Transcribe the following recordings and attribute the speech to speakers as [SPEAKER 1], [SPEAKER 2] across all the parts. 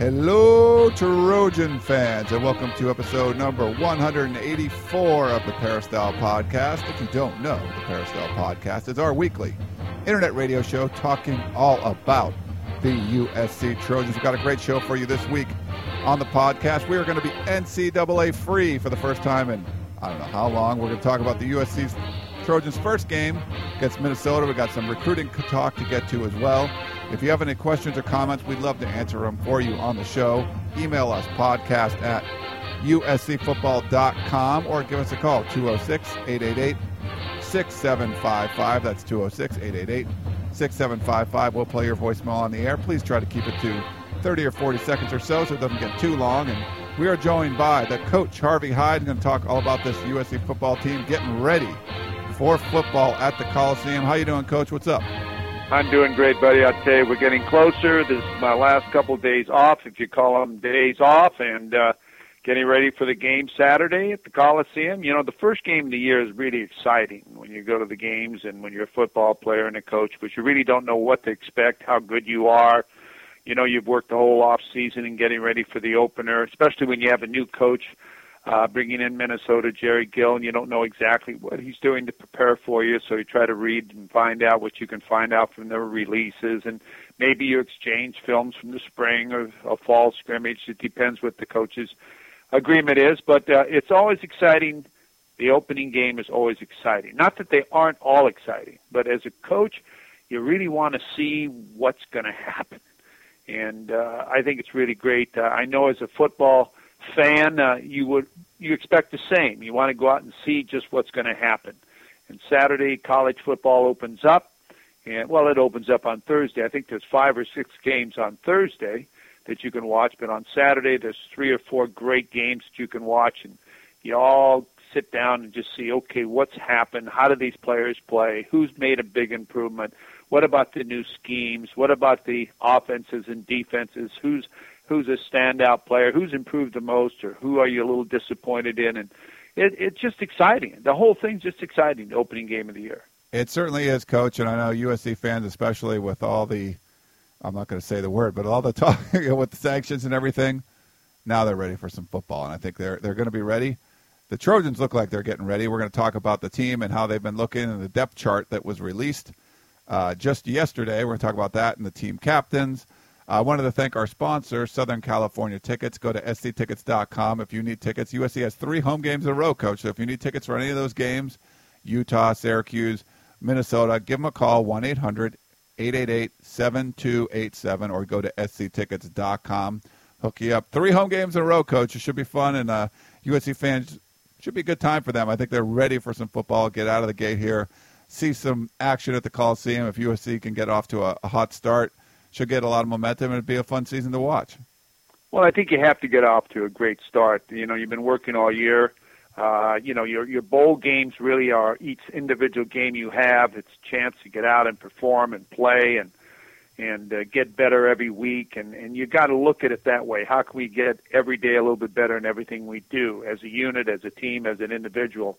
[SPEAKER 1] Hello, Trojan fans, and welcome to episode number 184 of the Peristyle Podcast. If you don't know, the Peristyle Podcast is our weekly internet radio show talking all about the USC Trojans. We've got a great show for you this week on the podcast. We are going to be NCAA free for the first time in I don't know how long. We're going to talk about the USC's Trojans' first game against Minnesota. We've got some recruiting talk to get to as well. If you have any questions or comments, we'd love to answer them for you on the show. Email us podcast at uscfootball.com or give us a call 206 888 6755. That's 206 888 6755. We'll play your voicemail on the air. Please try to keep it to 30 or 40 seconds or so so it doesn't get too long. And we are joined by the coach, Harvey Hyde. Going to talk all about this USC football team getting ready for football at the Coliseum. How you doing, Coach? What's up?
[SPEAKER 2] I'm doing great, buddy. I tell you, we're getting closer. This is my last couple of days off, if you call them days off, and uh, getting ready for the game Saturday at the Coliseum. You know, the first game of the year is really exciting when you go to the games and when you're a football player and a coach, but you really don't know what to expect, how good you are. You know, you've worked the whole off season and getting ready for the opener, especially when you have a new coach uh, bringing in Minnesota, Jerry Kill, and you don't know exactly what he's doing to prepare for you. So you try to read and find out what you can find out from the releases, and maybe you exchange films from the spring or a fall scrimmage. It depends what the coach's agreement is, but uh, it's always exciting. The opening game is always exciting. Not that they aren't all exciting, but as a coach, you really want to see what's going to happen. And uh, I think it's really great. Uh, I know as a football fan, uh, you would you expect the same. You want to go out and see just what's going to happen. And Saturday, college football opens up, and well, it opens up on Thursday. I think there's five or six games on Thursday that you can watch, but on Saturday there's three or four great games that you can watch, and you all sit down and just see, okay, what's happened? How do these players play? Who's made a big improvement? What about the new schemes? What about the offenses and defenses? Who's who's a standout player, who's improved the most, or who are you a little disappointed in, and it, it's just exciting. The whole thing's just exciting. The opening game of the year.
[SPEAKER 1] It certainly is, Coach, and I know USC fans, especially with all the, I'm not going to say the word, but all the talk with the sanctions and everything. Now they're ready for some football, and I think they're they're going to be ready. The Trojans look like they're getting ready. We're going to talk about the team and how they've been looking and the depth chart that was released uh, just yesterday. We're going to talk about that and the team captains. I wanted to thank our sponsor, Southern California Tickets. Go to sctickets.com if you need tickets. USC has three home games in a row, Coach. So if you need tickets for any of those games, Utah, Syracuse, Minnesota, give them a call, 1 800 888 7287, or go to sctickets.com. Hook you up. Three home games in a row, Coach. It should be fun, and uh, USC fans, should be a good time for them. I think they're ready for some football, get out of the gate here, see some action at the Coliseum if USC can get off to a, a hot start should get a lot of momentum and it'd be a fun season to watch.
[SPEAKER 2] Well, I think you have to get off to a great start. You know, you've been working all year. Uh, you know, your your bowl games really are each individual game you have. It's a chance to get out and perform and play and and uh, get better every week. And and you got to look at it that way. How can we get every day a little bit better in everything we do as a unit, as a team, as an individual?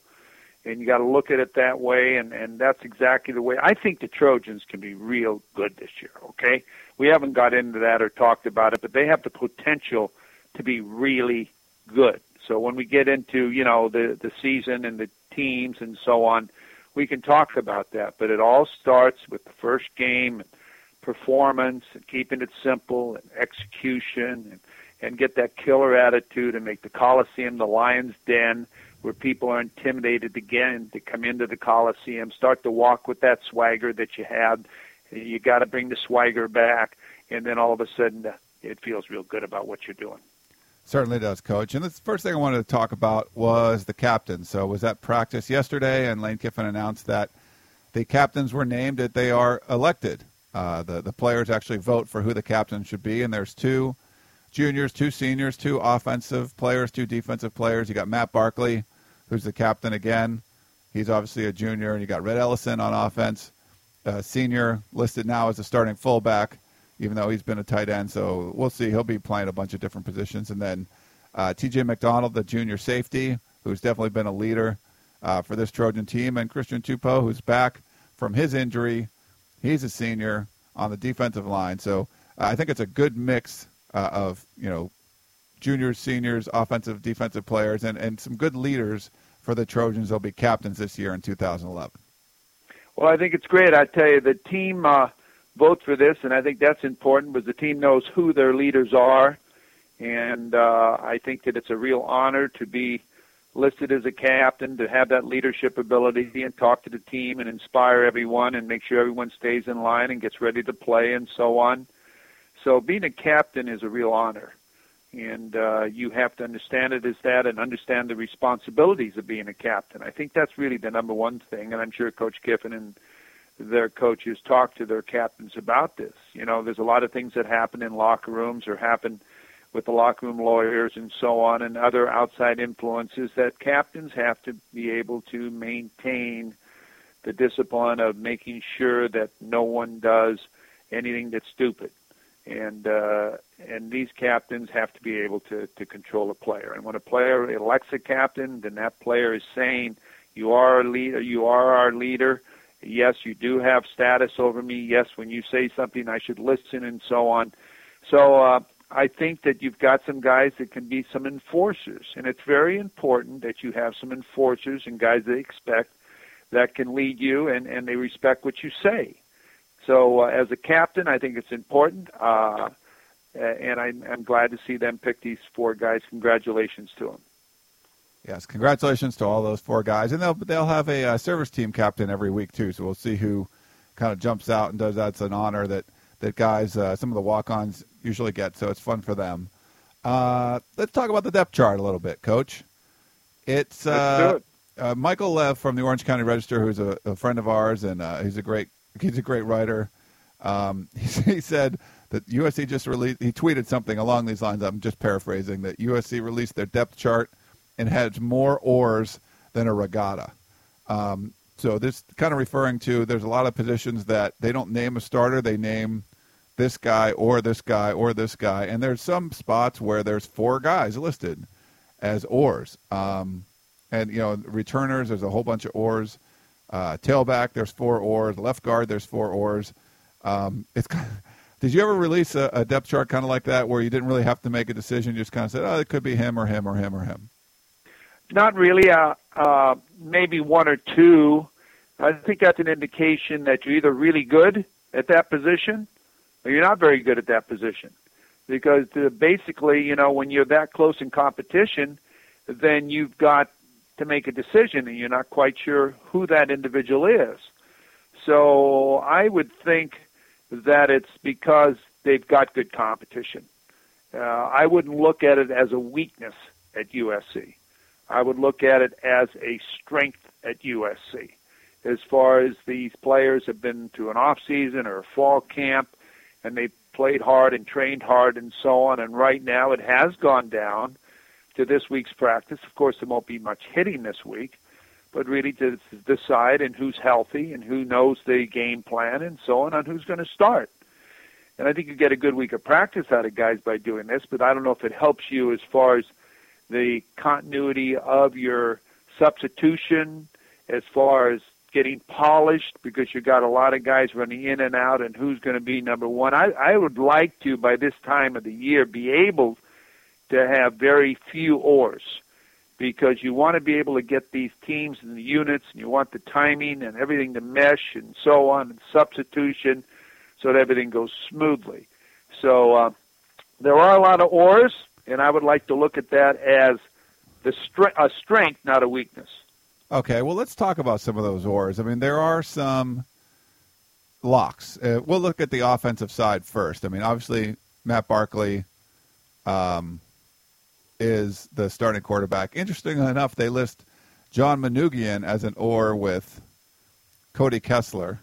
[SPEAKER 2] And you got to look at it that way and and that's exactly the way I think the Trojans can be real good this year okay? We haven't got into that or talked about it but they have the potential to be really good. So when we get into you know the the season and the teams and so on we can talk about that. But it all starts with the first game and performance and keeping it simple and execution and and get that killer attitude and make the Coliseum the lion's den where people are intimidated again to come into the Coliseum, start to walk with that swagger that you had. You got to bring the swagger back, and then all of a sudden it feels real good about what you're doing.
[SPEAKER 1] Certainly does, Coach. And the first thing I wanted to talk about was the captain. So was that practice yesterday, and Lane Kiffin announced that the captains were named, that they are elected. Uh, the the players actually vote for who the captain should be, and there's two. Juniors, two seniors, two offensive players, two defensive players. You got Matt Barkley, who's the captain again. He's obviously a junior, and you got Rhett Ellison on offense, senior listed now as a starting fullback, even though he's been a tight end. So we'll see. He'll be playing a bunch of different positions, and then uh, T.J. McDonald, the junior safety, who's definitely been a leader uh, for this Trojan team, and Christian Tupou, who's back from his injury. He's a senior on the defensive line. So uh, I think it's a good mix uh, of you know juniors, seniors, offensive, defensive players, and, and some good leaders for the Trojans. They'll be captains this year in 2011.
[SPEAKER 2] Well, I think it's great. I tell you, the team uh, vote for this, and I think that's important because the team knows who their leaders are, and uh, I think that it's a real honor to be listed as a captain to have that leadership ability and talk to the team and inspire everyone and make sure everyone stays in line and gets ready to play and so on. So being a captain is a real honor. And uh, you have to understand it as that and understand the responsibilities of being a captain. I think that's really the number one thing, and I'm sure Coach Kiffin and their coaches talk to their captains about this. You know, there's a lot of things that happen in locker rooms or happen with the locker room lawyers and so on and other outside influences that captains have to be able to maintain the discipline of making sure that no one does anything that's stupid and uh, and these captains have to be able to to control a player. And when a player elects a captain then that player is saying you are a leader you are our leader. Yes you do have status over me. Yes when you say something i should listen and so on. So uh, I think that you've got some guys that can be some enforcers, and it's very important that you have some enforcers and guys they expect that can lead you and, and they respect what you say. So, uh, as a captain, I think it's important, uh, and I'm, I'm glad to see them pick these four guys. Congratulations to them.
[SPEAKER 1] Yes, congratulations to all those four guys, and they'll they'll have a uh, service team captain every week too. So we'll see who kind of jumps out and does that. It's an honor that that guys, uh, some of the walk-ons usually get, so it's fun for them. Uh, let's talk about the depth chart a little bit, Coach. It's uh,
[SPEAKER 2] it.
[SPEAKER 1] uh, Michael Lev from the Orange County Register, who's a, a friend of ours, and uh, he's a great he's a great writer. Um, he, he, said that USC just released. He tweeted something along these lines. I'm just paraphrasing that USC released their depth chart and has more oars than a regatta. Um, so this kind of referring to there's a lot of positions that they don't name a starter, they name this guy or this guy or this guy. And there's some spots where there's four guys listed as oars. Um, and, you know, returners, there's a whole bunch of oars. Uh, tailback, there's four oars. Left guard, there's four oars. Um, it's kind of, did you ever release a, a, depth chart kind of like that where you didn't really have to make a decision? You just kind of said, oh, it could be him or him or him or him?
[SPEAKER 2] Not really. Uh, uh, maybe one or two. I think that's an indication that you're either really good at that position or you're not very good at that position because uh, basically, you know, when you're that close in competition, then you've got to make a decision and you're not quite sure who that individual is. So I would think that it's because they've got good competition. Uh, I wouldn't look at it as a weakness at USC. I would look at it as a strength at USC. As far as these players have been to an off season or a fall camp, and they played hard and trained hard and so on. And right now it has gone down to this week's practice. Of course, there won't be much hitting this week, but really to decide and who's healthy and who knows the game plan and so on on who's going to start. And I think you get a good week of practice out of guys by doing this, but I don't know if it helps you as far as the continuity of your substitution, as far as getting polished because you got a lot of guys running in and out and who's going to be number one. I, I would like to, by this time of the year, be able to have very few oars because you want to be able to get these teams and the units and you want the timing and everything to mesh and so on and substitution so that everything goes smoothly. So uh, there are a lot of oars, and I would like to look at that as the stre- a strength, not a weakness.
[SPEAKER 1] Okay, well, let's talk about some of those oars. I mean, there are some locks. Uh, we'll look at the offensive side first. I mean, obviously, Matt Barkley um, is the starting quarterback. Interestingly enough, they list John Manoogian as an or with Cody Kessler.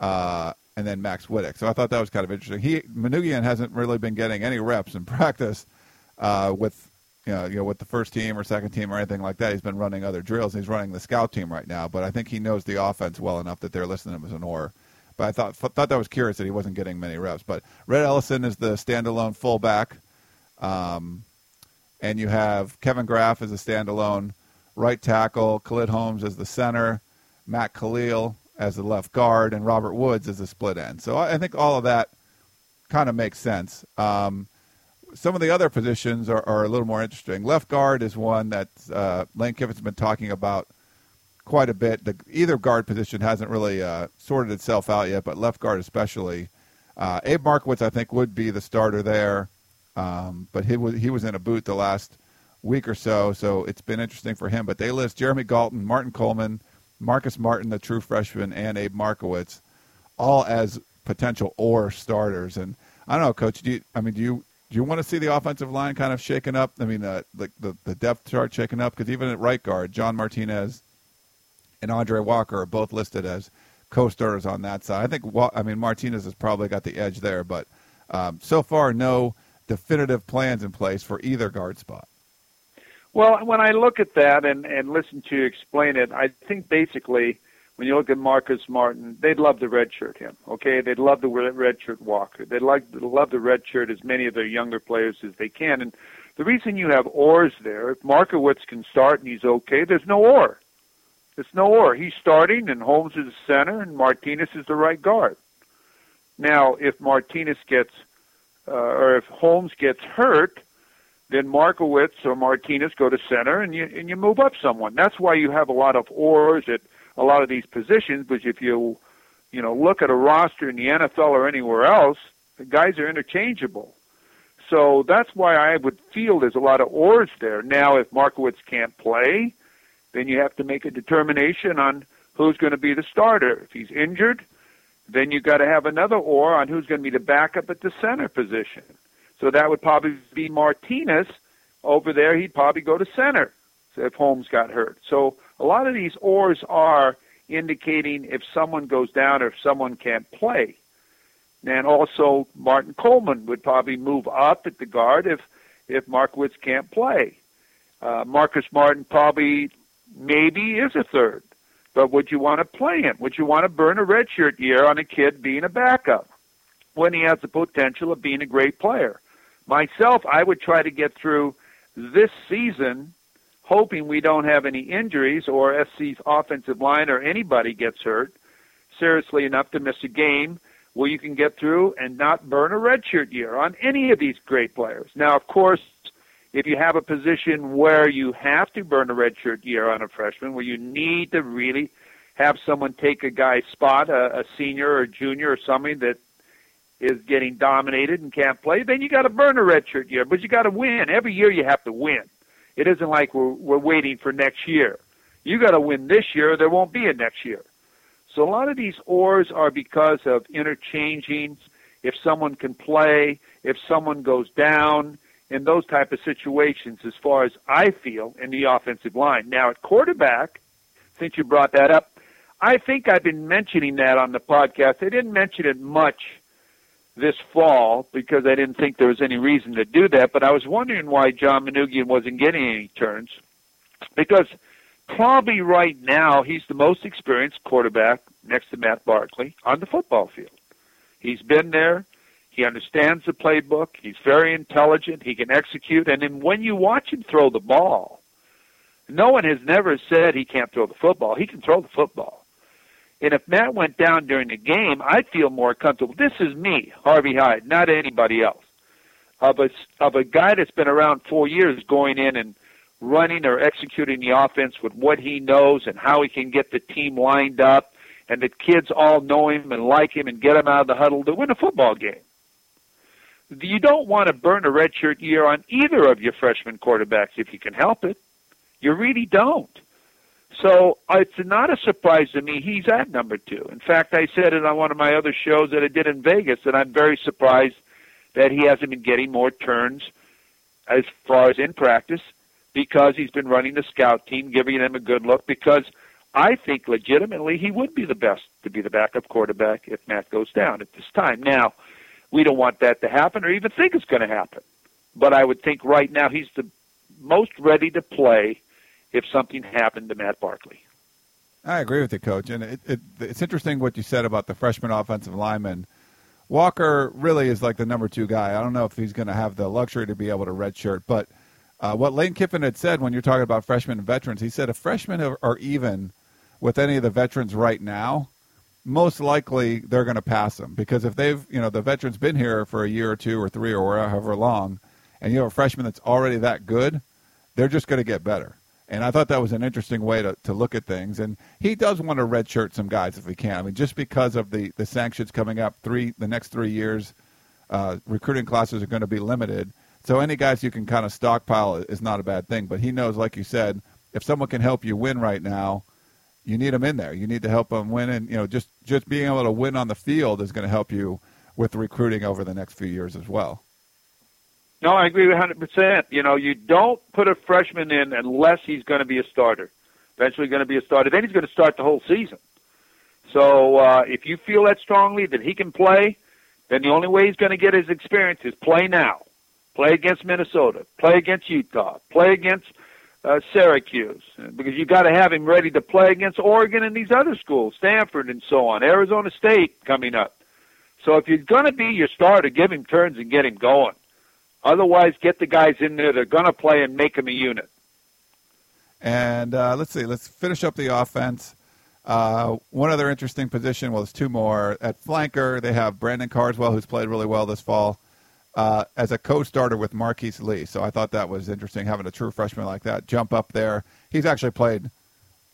[SPEAKER 1] Uh, and then Max Wittek. So I thought that was kind of interesting. He Manoogian hasn't really been getting any reps in practice uh, with you know, you know with the first team or second team or anything like that. He's been running other drills. He's running the scout team right now, but I think he knows the offense well enough that they're listening to him as an or. But I thought thought that was curious that he wasn't getting many reps. But Rhett Ellison is the standalone fullback, um, and you have Kevin Graff as a standalone right tackle, Khaled Holmes as the center, Matt Kalil as the left guard, and Robert Woods as the split end. So I think all of that kind of makes sense. Um, some of the other positions are, are, a little more interesting. Left guard is one that uh, Lane Kiffin's been talking about quite a bit. The, either guard position hasn't really uh, sorted itself out yet, but left guard especially. Uh, Abe Markowitz, I think, would be the starter there, um, but he was he was in a boot the last week or so, so it's been interesting for him. But they list Jeremy Galton, Martin Coleman, Marcus Martin, the true freshman, and Abe Markowitz, all as potential or starters. And I don't know, Coach. Do you, I mean, do you do you want to see the offensive line kind of shaken up? I mean, uh, like the, the depth chart shaken up because even at right guard, John Martinez and Aundrey Walker are both listed as co-starters on that side. I think. I mean, Martinez has probably got the edge there, but um, so far, no definitive plans in place for either guard spot.
[SPEAKER 2] Well, when I look at that and, and listen to you explain it, I think basically when you look at Marcus Martin, they'd love to redshirt him. Okay, they'd love to redshirt Walker. They'd like to love to redshirt as many of their younger players as they can. And the reason you have ors there, if Markowitz can start and he's okay, there's no or. There's no or. He's starting, and Holmes is the center, and Martinez is the right guard. Now, if Martinez gets, uh, or if Holmes gets hurt, then Markowitz or Martinez go to center and you and you move up someone. That's why you have a lot of ors at a lot of these positions. But if you you know look at a roster in the NFL or anywhere else, the guys are interchangeable. So that's why I would feel there's a lot of ors there. Now, if Markowitz can't play, then you have to make a determination on who's going to be the starter. If he's injured, then you've got to have another or on who's going to be the backup at the center position. So that would probably be Martinez over there. He'd probably go to center if Holmes got hurt. So a lot of these ors are indicating if someone goes down or if someone can't play. And also Martin Coleman would probably move up at the guard if if Markowitz can't play. Uh, Marcus Martin probably maybe is a third, but would you want to play him? Would you want to burn a redshirt year on a kid being a backup when he has the potential of being a great player? Myself, I would try to get through this season hoping we don't have any injuries or SC's offensive line or anybody gets hurt seriously enough to miss a game where you can get through and not burn a redshirt year on any of these great players. Now, of course, if you have a position where you have to burn a redshirt year on a freshman, where you need to really have someone take a guy's spot, a, a senior or junior or somebody that is getting dominated and can't play, then you got to burn a redshirt year. But you got to win. Every year you have to win. It isn't like we're we're waiting for next year. You got to win this year. There won't be a next year. So a lot of these ors are because of interchanging. If someone can play, if someone goes down, in those type of situations, as far as I feel in the offensive line. Now at quarterback, since you brought that up, I think I've been mentioning that on the podcast. I didn't mention it much this fall because I didn't think there was any reason to do that. But I was wondering why John Manoogian wasn't getting any turns because probably right now he's the most experienced quarterback next to Matt Barkley on the football field. He's been there. He understands the playbook. He's very intelligent. He can execute. And then when you watch him throw the ball, no one has never said he can't throw the football. He can throw the football. And if Matt went down during the game, I'd feel more comfortable. This is me, Harvey Hyde, not anybody else. Of a of a guy that's been around four years, going in and running or executing the offense with what he knows and how he can get the team lined up, and the kids all know him and like him and get him out of the huddle to win a football game. You don't want to burn a redshirt year on either of your freshman quarterbacks if you can help it. You really don't. So uh, it's not a surprise to me he's at number two. In fact, I said it on one of my other shows that I did in Vegas that I'm very surprised that he hasn't been getting more turns as far as in practice because he's been running the scout team, giving them a good look. Because I think legitimately he would be the best to be the backup quarterback if Matt goes down at this time. Now, we don't want that to happen or even think it's going to happen. But I would think right now he's the most ready to play if something happened to Matt Barkley.
[SPEAKER 1] I agree with you, Coach. And it, it, it's interesting what you said about the freshman offensive lineman. Walker really is like the number two guy. I don't know if he's going to have the luxury to be able to redshirt, but uh, what Lane Kiffin had said when you're talking about freshmen and veterans, he said if freshmen are, are even with any of the veterans right now, most likely they're going to pass them because if they've, you know, the veterans been here for a year or two or three or however long, and you have a freshman that's already that good, they're just going to get better. And I thought that was an interesting way to, to look at things. And he does want to redshirt some guys if he can. I mean, just because of the, the sanctions coming up, three the next three years, uh, recruiting classes are going to be limited. So any guys you can kind of stockpile is not a bad thing. But he knows, like you said, if someone can help you win right now, you need them in there. You need to help them win, and you know, just just being able to win on the field is going to help you with recruiting over the next few years as well.
[SPEAKER 2] No, I agree 100%. You know, you don't put a freshman in unless he's going to be a starter. Eventually going to be a starter. Then he's going to start the whole season. So uh, if you feel that strongly that he can play, then the only way he's going to get his experience is play now. Play against Minnesota. Play against Utah. Play against uh, Syracuse. Because you got to have him ready to play against Oregon and these other schools, Stanford and so on, Arizona State coming up. So if you're going to be your starter, give him turns and get him going. Otherwise, get the guys in there. that are going to play and make them a unit.
[SPEAKER 1] And uh, let's see. Let's finish up the offense. Uh, one other interesting position. Well, there's two more at flanker. They have Brandon Carswell, who's played really well this fall, uh, as a co-starter with Marquise Lee. So I thought that was interesting having a true freshman like that jump up there. He's actually played,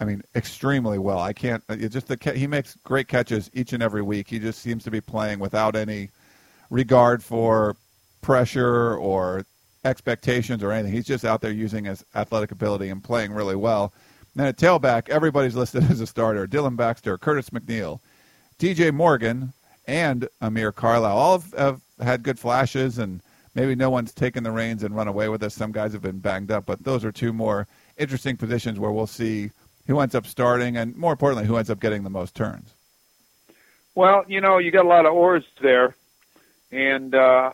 [SPEAKER 1] I mean, extremely well. I can't. It just the he makes great catches each and every week. He just seems to be playing without any regard for pressure or expectations or anything. He's just out there using his athletic ability and playing really well. Then at tailback, everybody's listed as a starter. Dillon Baxter, Curtis McNeal, DJ Morgan, and Amir Carlisle. All have had good flashes, and maybe no one's taken the reins and run away with us. Some guys have been banged up, but those are two more interesting positions where we'll see who ends up starting and, more importantly, who ends up getting the most turns.
[SPEAKER 2] Well, you know, you got a lot of oars there, and uh,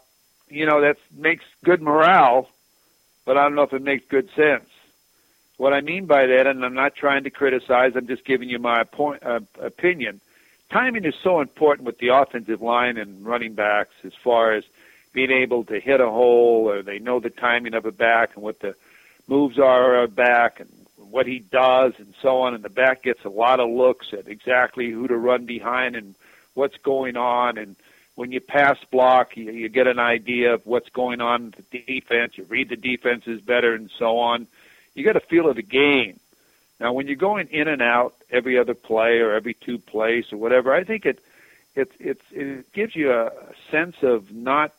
[SPEAKER 2] you know, that makes good morale, but I don't know if it makes good sense. What I mean by that, and I'm not trying to criticize, I'm just giving you my point, uh, opinion. Timing is so important with the offensive line and running backs as far as being able to hit a hole or they know the timing of a back and what the moves are of a back and what he does and so on. And the back gets a lot of looks at exactly who to run behind and what's going on. And when you pass block, you, you get an idea of what's going on with the defense. You read the defenses better, and so on. You get a feel of the game. Now, when you're going in and out every other play or every two plays or whatever, I think it it it, it gives you a sense of not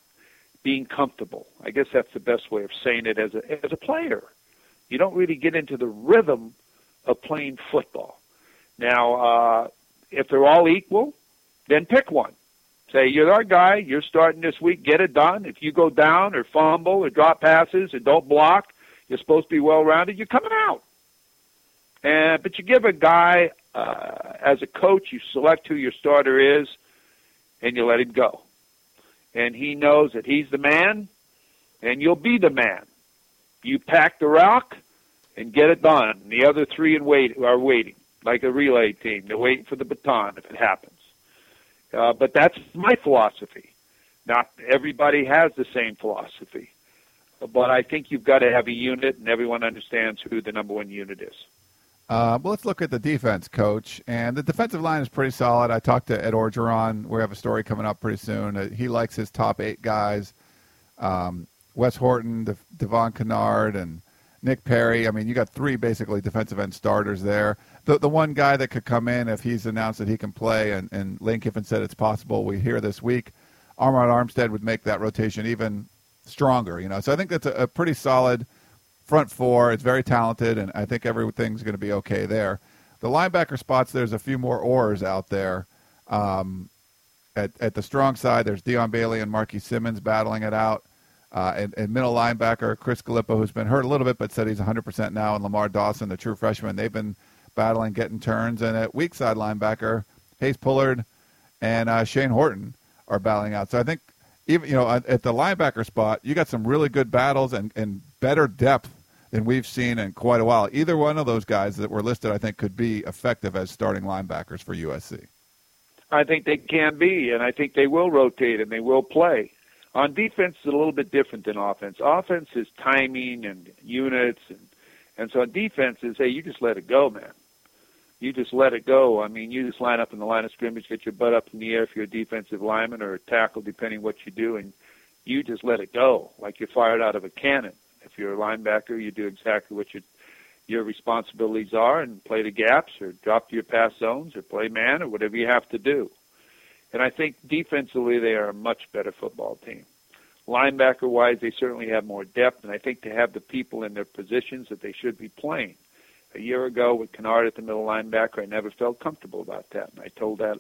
[SPEAKER 2] being comfortable. I guess that's the best way of saying it as a as a player. You don't really get into the rhythm of playing football. Now, uh, if they're all equal, then pick one. Say, you're our guy. You're starting this week. Get it done. If you go down or fumble or drop passes or don't block, you're supposed to be well rounded. You're coming out. And but you give a guy uh, as a coach, you select who your starter is, and you let him go. And he knows that he's the man, and you'll be the man. You pack the rock and get it done. The other three and wait are waiting, like a relay team. They're waiting for the baton if it happens. Uh, but that's my philosophy. Not everybody has the same philosophy. But I think you've got to have a unit, and everyone understands who the number one unit is.
[SPEAKER 1] Uh, well, let's look at the defense, coach. And the defensive line is pretty solid. I talked to Ed Orgeron. We have a story coming up pretty soon. Uh, he likes his top eight guys um, Wes Horton, De- Devon Kennard, and Nick Perry. I mean, you got three basically defensive end starters there the the one guy that could come in if he's announced that he can play, and, and Lane Kiffin said it's possible. We hear this week, Armand Armstead would make that rotation even stronger. You know, so I think that's a, a pretty solid front four. It's very talented, and I think everything's going to be okay there. The linebacker spots, there's a few more oars out there. Um, at, at the strong side, there's Dion Bailey and Marky Simmons battling it out. Uh, and, and, middle linebacker Chris Galippo, who's been hurt a little bit, but said he's 100% now, and Lamar Dawson, the true freshman, they've been battling, getting turns. And at weak side linebacker, Hayes Pullard and uh, Shane Horton are battling out. So I think even you know at the linebacker spot, you got some really good battles and, and better depth than we've seen in quite a while. Either one of those guys that were listed, I think, could be effective as starting linebackers for USC.
[SPEAKER 2] I think they can be, and I think they will rotate and they will play. On defense, it's a little bit different than offense. Offense is timing and units, and and so on defense is hey, you just let it go, man. You just let it go. I mean, you just line up in the line of scrimmage, get your butt up in the air if you're a defensive lineman or a tackle, depending what you do, and you just let it go like you're fired out of a cannon. If you're a linebacker, you do exactly what your your responsibilities are and play the gaps or drop to your pass zones or play man or whatever you have to do. And I think defensively they are a much better football team. Linebacker wise, they certainly have more depth, and I think they have the people in their positions that they should be playing. A year ago with Kennard at the middle linebacker, I never felt comfortable about that, and I told that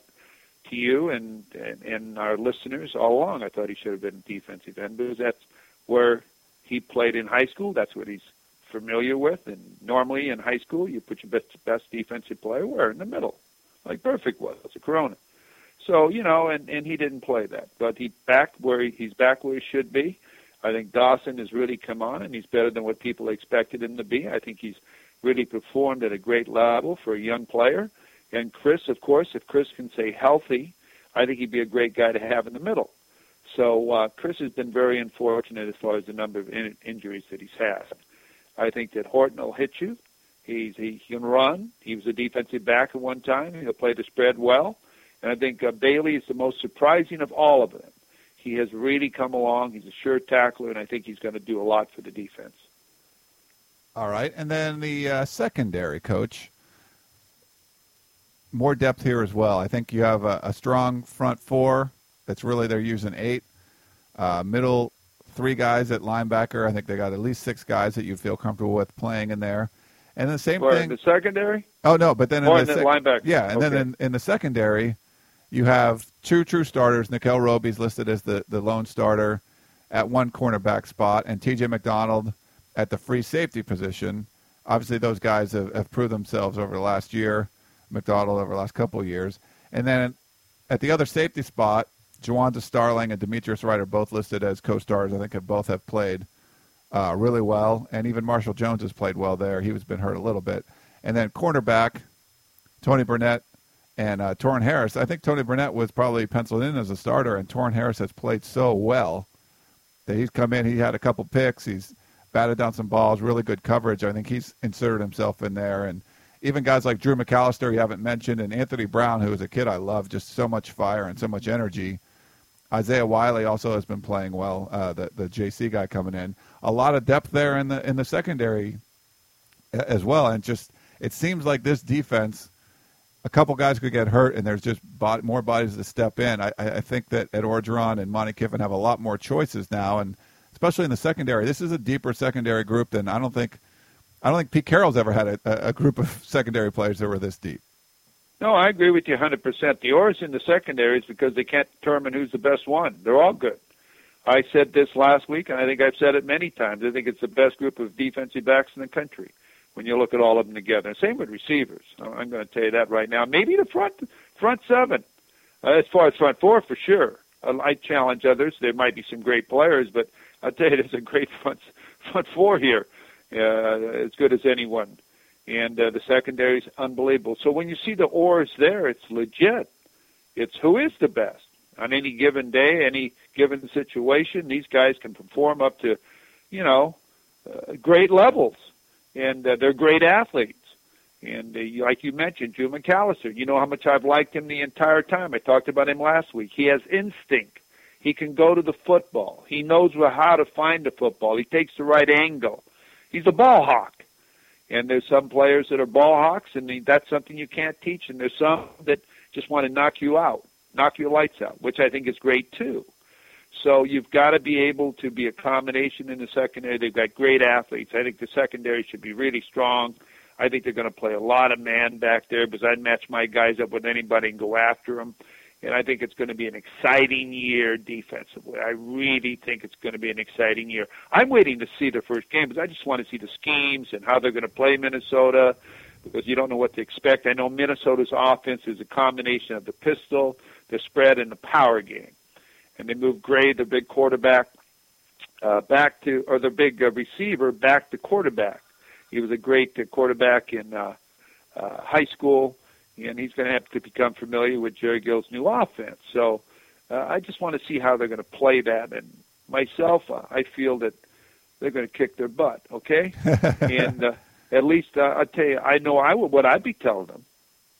[SPEAKER 2] to you and and, and our listeners all along. I thought he should have been defensive end because that's where he played in high school. That's what he's familiar with. And normally in high school, you put your best best defensive player where in the middle, like Burfict was a Corona. So you know, and and he didn't play that, but he back where he, he's back where he should be. I think Dawson has really come on, and he's better than what people expected him to be. I think he's really performed at a great level for a young player. And Chris, of course, if Chris can stay healthy, I think he'd be a great guy to have in the middle. So uh, Chris has been very unfortunate as far as the number of in- injuries that he's had. I think that Horton will hit you. He's he can run. He was a defensive back at one time. He'll play the spread well. And I think uh, Bailey is the most surprising of all of them. He has really come along. He's a sure tackler, and I think he's going to do a lot for the defense.
[SPEAKER 1] All right, and then the uh, secondary coach. More depth here as well. I think you have a, a strong front four. That's really they're using eight. Uh, middle three guys at linebacker. I think they got at least six guys that you feel comfortable with playing in there. And the same
[SPEAKER 2] or
[SPEAKER 1] thing.
[SPEAKER 2] In the secondary.
[SPEAKER 1] Oh no, but then
[SPEAKER 2] or
[SPEAKER 1] in
[SPEAKER 2] the, sec- linebacker.
[SPEAKER 1] Yeah, and
[SPEAKER 2] okay.
[SPEAKER 1] then in, in the secondary, you have two true starters. Nickell Robey's listed as the, the lone starter at one cornerback spot, and T.J. McDonald at the free safety position. Obviously, those guys have, have proved themselves over the last year. McDonald over the last couple of years, and then at the other safety spot, Jawanza Starling and Demetrius Wright are both listed as co-stars. I think have both have played uh, really well, and even Marshall Jones has played well there. He was been hurt a little bit, and then cornerback Tony Burnett and uh, Torin Harris. I think Tony Burnett was probably penciled in as a starter, and Torin Harris has played so well that he's come in. He had a couple picks. He's batted down some balls, really good coverage. I think he's inserted himself in there, and even guys like Drew McAllister, you haven't mentioned, and Anthony Brown, who is a kid I love, just so much fire and so much energy. Isaiah Wiley also has been playing well. Uh, the the JC guy coming in, a lot of depth there in the in the secondary as well, and just it seems like this defense a couple guys could get hurt, and there's just more bodies to step in. I, I think that Ed Orgeron and Monte Kiffin have a lot more choices now, and especially in the secondary. This is a deeper secondary group than I don't think. I don't think Pete Carroll's ever had a, a group of secondary players that were this deep.
[SPEAKER 2] No, I agree with you 100%. The oars in the secondary is because they can't determine who's the best one. They're all good. I said this last week, and I think I've said it many times. I think it's the best group of defensive backs in the country when you look at all of them together. Same with receivers. I'm going to tell you that right now. Maybe the front front seven, uh, as far as front four for sure. I challenge others. There might be some great players, but I'll tell you, there's a great front front four here, uh, as good as anyone. And uh, the secondary is unbelievable. So when you see the oars there, it's legit. It's who is the best on any given day, any given situation. These guys can perform up to, you know, uh, great levels and uh, they're great athletes. And uh, like you mentioned, Drew McAllister, you know how much I've liked him the entire time. I talked about him last week. He has instinct. He can go to the football. He knows how to find the football. He takes the right angle. He's a ball hawk. And there's some players that are ball hawks, and that's something you can't teach. And there's some that just want to knock you out, knock your lights out, which I think is great too. So you've got to be able to be a combination in the secondary. They've got great athletes. I think the secondary should be really strong. I think they're going to play a lot of man back there because I'd match my guys up with anybody and go after them. And I think it's going to be an exciting year defensively. I really think it's going to be an exciting year. I'm waiting to see the first game because I just want to see the schemes and how they're going to play Minnesota. because you don't know what to expect. I know Minnesota's offense is a combination of the pistol, the spread, and the power game. And they moved Gray, the big quarterback, uh, back to, or the big uh, receiver, back to quarterback. He was a great uh, quarterback in uh, uh, high school, and he's going to have to become familiar with Jerry Kill's new offense. So uh, I just want to see how they're going to play that. And myself, uh, I feel that they're going to kick their butt. Okay, and uh, at least uh, I'll tell you, I know I would what I'd be telling them.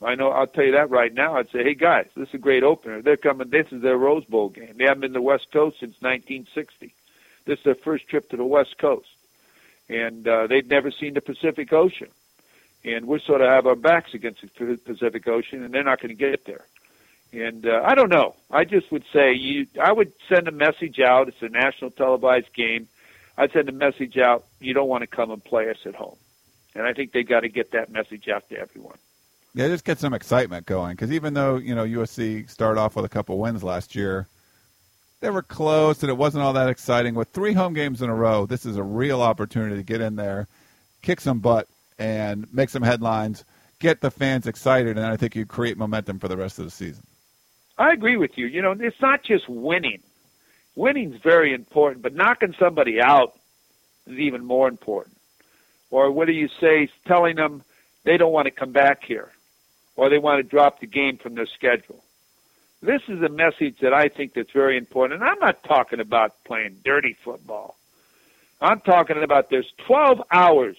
[SPEAKER 2] I know I'll tell you that right now. I'd say, hey guys, this is a great opener. They're coming. This is their Rose Bowl game. They haven't been to the West Coast since 1960. This is their first trip to the West Coast, and uh, they've never seen the Pacific Ocean. And we sort of have our backs against the Pacific Ocean, and they're not going to get there. And uh, I don't know. I just would say you. I would send a message out. It's a national televised game. I'd send a message out. You don't want to come and play us at home. And I think they got to get that message out to everyone.
[SPEAKER 1] Yeah, just get some excitement going. Because even though you know USC started off with a couple wins last year, they were close and it wasn't all that exciting. With three home games in a row, this is a real opportunity to get in there, kick some butt, and make some headlines, get the fans excited, and I think you create momentum for the rest of the season.
[SPEAKER 2] I agree with you. You know, it's not just winning. Winning's very important, but knocking somebody out is even more important. Or what do you say, telling them they don't want to come back here, or they want to drop the game from their schedule. This is a message that I think that's very important. And I'm not talking about playing dirty football. I'm talking about there's 12 hours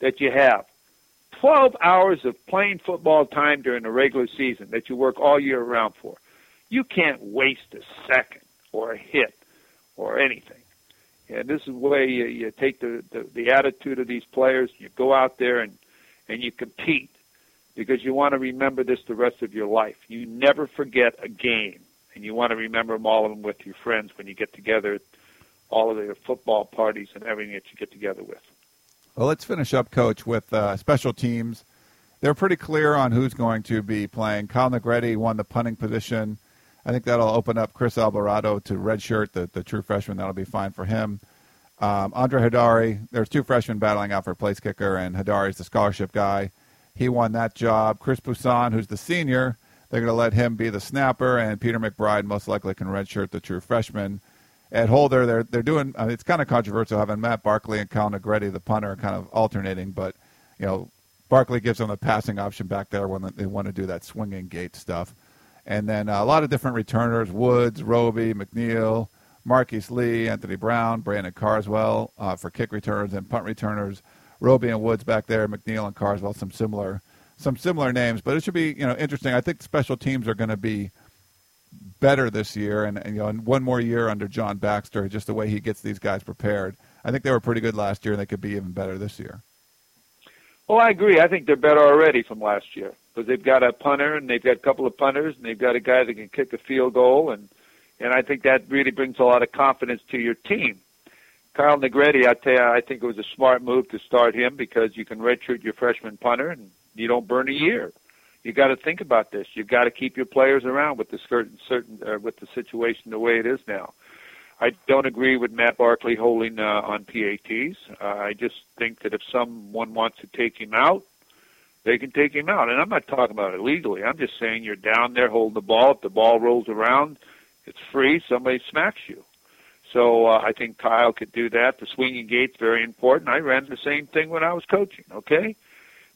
[SPEAKER 2] that you have. 12 hours of playing football time during the regular season that you work all year round for. You can't waste a second or a hit or anything. And this is the way you, you take the, the, the attitude of these players. You go out there and, and you compete because you want to remember this the rest of your life. You never forget a game, and you want to remember them all of them with your friends when you get together, all of the football parties and everything that you get together with.
[SPEAKER 1] Well, let's finish up, Coach, with uh, special teams. They're pretty clear on who's going to be playing. Kyle Negrete won the punting position. I think that'll open up Kris Albarado to redshirt, the, the true freshman. That'll be fine for him. Um, Andre Heidari, there's two freshmen battling out for place kicker, and Heidari's the scholarship guy. He won that job. Chris Pousson, who's the senior, they're going to let him be the snapper, and Peter McBride most likely can redshirt the true freshman. At holder, they're they're doing. Uh, it's kind of controversial having Matt Barkley and Kyle Negrete, the punter, kind of alternating, but you know, Barkley gives them the passing option back there when they want to do that swinging gate stuff. And then uh, a lot of different returners Woods, Robey, McNeal, Marquise Lee, Anthony Brown, Brandon Carswell uh, for kick returns and punt returners. Robey and Woods back there, McNeal and Carswell, some similar some similar names, but it should be you know interesting. I think special teams are going to be better this year, and, and you know, one more year under John Baxter, just the way he gets these guys prepared. I think they were pretty good last year, and they could be even better this year.
[SPEAKER 2] Well, I agree. I think they're better already from last year because they've got a punter and they've got a couple of punters and they've got a guy that can kick a field goal and and I think that really brings a lot of confidence to your team. Kyle Negrete, I tell you, I think it was a smart move to start him because you can redshirt your freshman punter and you don't burn a year. You got to think about this. You've got to keep your players around with the certain certain uh, with the situation the way it is now. I don't agree with Matt Barkley holding uh, on PATs. Uh, I just think that if someone wants to take him out, they can take him out. And I'm not talking about it legally. I'm just saying you're down there holding the ball. If the ball rolls around, it's free. Somebody smacks you. So uh, I think Kyle could do that. The swinging gate's very important. I ran the same thing when I was coaching. Okay,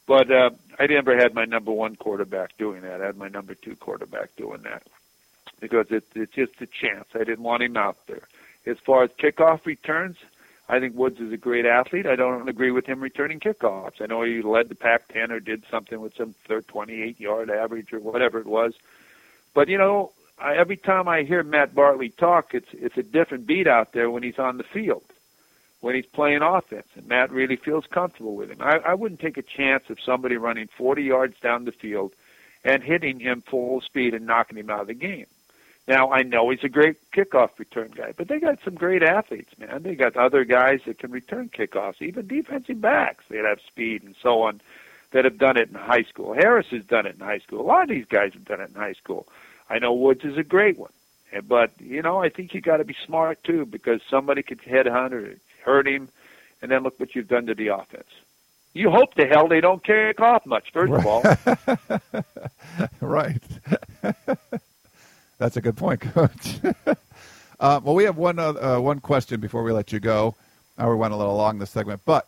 [SPEAKER 2] but uh, I never had my number one quarterback doing that. I had my number two quarterback doing that because it, it's just a chance. I didn't want him out there. As far as kickoff returns, I think Woods is a great athlete. I don't agree with him returning kickoffs. I know he led the Pac-10 or did something with some 28-yard average or whatever it was. But you know, I, every time I hear Matt Barkley talk, it's it's a different beat out there when he's on the field, when he's playing offense, and Matt really feels comfortable with him. I, I wouldn't take a chance of somebody running 40 yards down the field and hitting him full speed and knocking him out of the game. Now I know he's a great kickoff return guy, but they got some great athletes, man. They got other guys that can return kickoffs, even defensive backs that have speed and so on that have done it in high school. Harris has done it in high school. A lot of these guys have done it in high school. I know Woods is a great one, but you know I think you got to be smart too because somebody could headhunt or hurt him, and then look what you've done to the offense. You hope to hell they don't kick off much. First
[SPEAKER 1] right.
[SPEAKER 2] of
[SPEAKER 1] all, right. That's a good point, Coach. uh, well, we have one uh, one question before we let you go. Uh, we went a little long this segment, but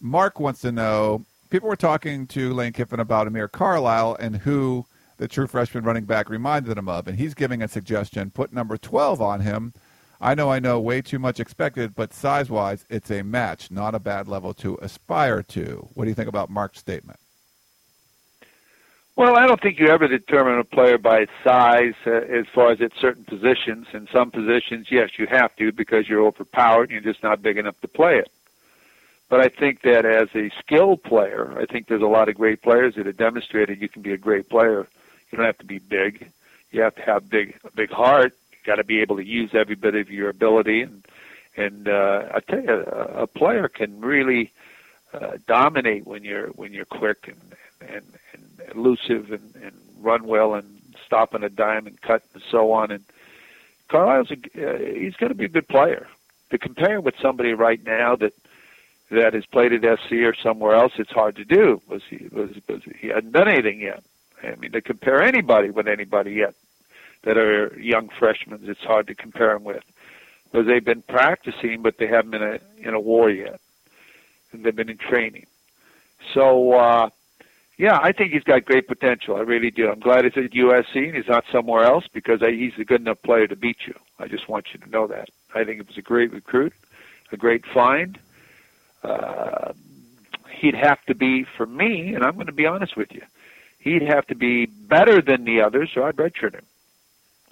[SPEAKER 1] Mark wants to know. People were talking to Lane Kiffin about Amir Carlisle and who the true freshman running back reminded him of, and he's giving a suggestion: put number twelve on him I know I know way too much expected, but size wise, it's a match, not a bad level to aspire to. What do you think about Mark's statement?
[SPEAKER 2] Well, I don't think you ever determine a player by its size uh, as far as at certain positions. In some positions, yes, you have to because you're overpowered and you're just not big enough to play it. But I think that as a skilled player, I think there's a lot of great players that have demonstrated you can be a great player. You don't have to be big. You have to have big a big heart got to be able to use every bit of your ability and and uh, I tell you, a, a player can really uh, dominate when you're when you're quick and and, and elusive and, and run well and stop on a dime and cut and so on. And Carlisle's a, uh, he's going to be a good player. To compare him with somebody right now that that has played at SC or somewhere else, it's hard to do. Was he was, was he hadn't done anything yet? I mean, to compare anybody with anybody yet that are young freshmen. It's hard to compare them with because they've been practicing, but they haven't been a, in a war yet, and they've been in training. So, uh, yeah, I think he's got great potential. I really do. I'm glad he's at USC and he's not somewhere else because I, he's a good enough player to beat you. I just want you to know that. I think it was a great recruit, a great find. Uh, he'd have to be for me, and I'm going to be honest with you. He'd have to be better than the others, so I'd redshirt him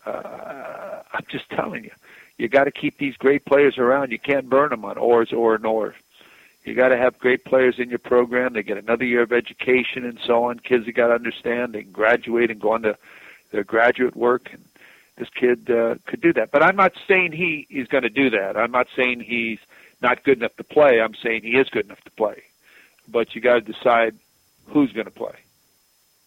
[SPEAKER 2] uh, I'm just telling you, you got to keep these great players around. You can't burn them on ors or nor. You got to have great players in your program. They get another year of education and so on. Kids have got to understand. They can graduate and go on to their graduate work. And this kid uh, could do that. But I'm not saying he is going to do that. I'm not saying he's not good enough to play. I'm saying he is good enough to play. But you got to decide who's going to play.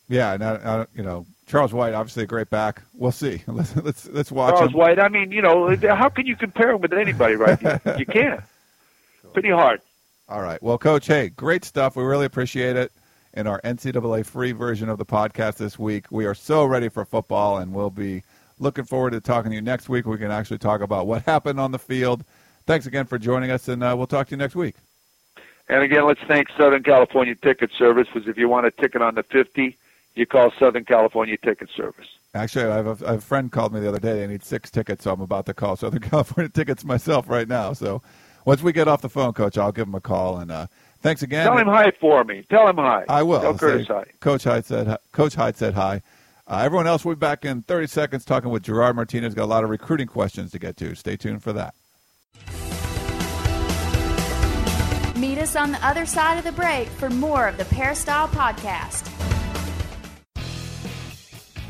[SPEAKER 1] Yeah, and I, I, you know, Charles White, obviously a great back. We'll see. Let's let's, let's watch
[SPEAKER 2] Charles
[SPEAKER 1] him.
[SPEAKER 2] White. I mean, you know, how can you compare him with anybody right now? you can't. Pretty hard.
[SPEAKER 1] All right. Well, Coach, hey, great stuff. We really appreciate it. In our NCAA free version of the podcast this week, we are so ready for football, and we'll be looking forward to talking to you next week. We can actually talk about what happened on the field. Thanks again for joining us, and uh, we'll talk to you next week.
[SPEAKER 2] And again, let's thank Southern California Ticket Service because if you want a ticket on the 50, you call Southern California Ticket Service.
[SPEAKER 1] Actually, I have, a, I have a friend called me the other day. They need six tickets, so I'm about to call Southern California Tickets myself right now. So once we get off the phone, Coach, I'll give him a call. And uh, thanks again.
[SPEAKER 2] Tell him hi for me. Tell him hi.
[SPEAKER 1] I will.
[SPEAKER 2] Tell Curtis hi.
[SPEAKER 1] Coach Hyde said. Coach Hyde said hi. Uh, everyone else, we'll be back in 30 seconds talking with Gerard Martinez. Got a lot of recruiting questions to get to. Stay tuned for that.
[SPEAKER 3] Meet us on the other side of the break for more of the Peristyle Podcast.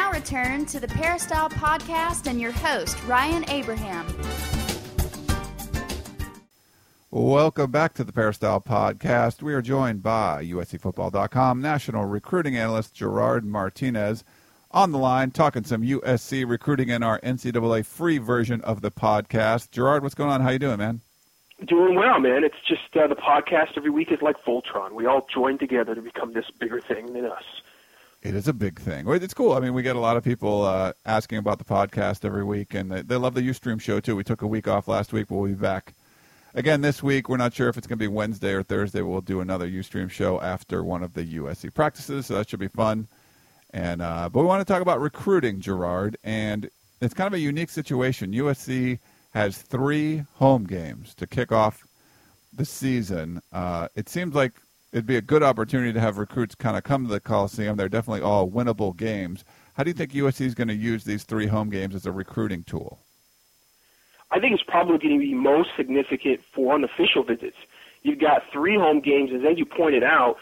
[SPEAKER 3] Now return to the Peristyle Podcast and your host, Ryan Abraham.
[SPEAKER 1] Welcome back to the Peristyle Podcast. We are joined by USCFootball.com national recruiting analyst Gerard Martinez on the line, talking some USC recruiting in our NCAA free version of the podcast. Gerard, what's going on? How you doing, man?
[SPEAKER 4] Doing well, man. It's just uh, the podcast every week is like Voltron. We all join together to become this bigger thing than us.
[SPEAKER 1] It is a big thing. It's cool. I mean, we get a lot of people uh, asking about the podcast every week, and they, they love the UStream show too. We took a week off last week, but we'll be back again this week. We're not sure if it's going to be Wednesday or Thursday. We'll do another UStream show after one of the USC practices, so that should be fun. And uh, but we want to talk about recruiting, Gerard, and it's kind of a unique situation. USC has three home games to kick off the season. Uh, it seems like it'd be a good opportunity to have recruits kind of come to the Coliseum. They're definitely all winnable games. How do you think USC is going to use these three home games as a recruiting tool?
[SPEAKER 4] I think it's probably going to be most significant for unofficial visits. You've got three home games, and then you pointed out